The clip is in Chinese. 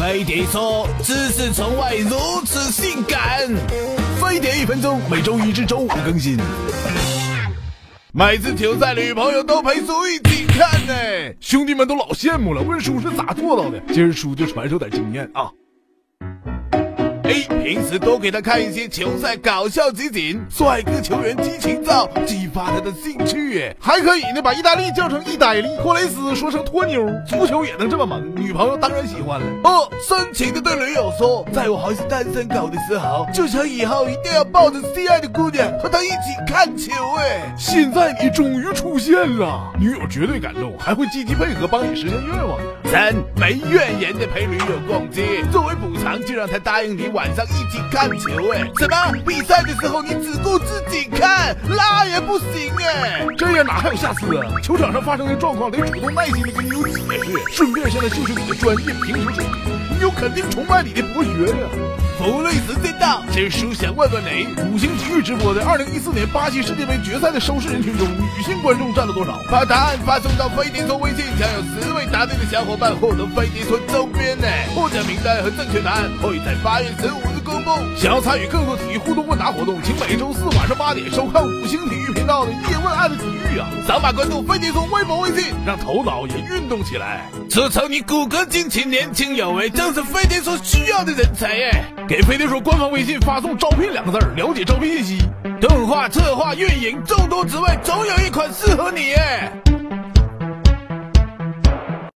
飞碟说：“知识从外如此性感。”飞碟一分钟，每周一至周五更新。每次球赛，女朋友都陪叔一起看呢，兄弟们都老羡慕了。问叔是咋做到的？今儿叔就传授点经验啊。A 平时多给他看一些球赛搞笑集锦，帅哥球员激情照，激发他的兴趣。还可以呢，把意大利叫成意大利，托雷斯说成托妞，足球也能这么萌，女朋友当然喜欢了。二深情的对女友说，在我还是单身狗的时候，就想以后一定要抱着心爱的姑娘和她一起看球。哎，现在你终于出现了，女友绝对感动，还会积极配合帮你实现愿望。三没怨言的陪女友逛街，作为补偿就让她答应你晚晚上一起看球。哎，什么比赛的时候你只顾自己看，那也不行哎，这样哪还有下次啊？球场上发生的状况得主动耐心的跟你有解释，顺便现在秀秀你的专业评球水平，女友肯定崇拜你的博学呀。福利时间到，今儿叔想问问你，五星体育直播的二零一四年巴西世界杯决赛的收视人群中，女性观众占了多少？把答案发送到飞碟说微信，将有十位答对的小伙伴获得飞碟说周边呢。获奖名单和正确答案会在八月十五日公布。想要参与更多体育互动问答活动，请每周四晚上八点收看五星体育频道的叶问爱的体育啊！扫码关注飞碟说微博微信，让头脑也运动起来。自称你骨骼惊奇、年轻有为，正是飞碟所需要的人才耶！给飞碟说官方微信发送“招聘”两个字儿了解招聘信息。动画、策划、运营众多职位，总有一款适合你哎！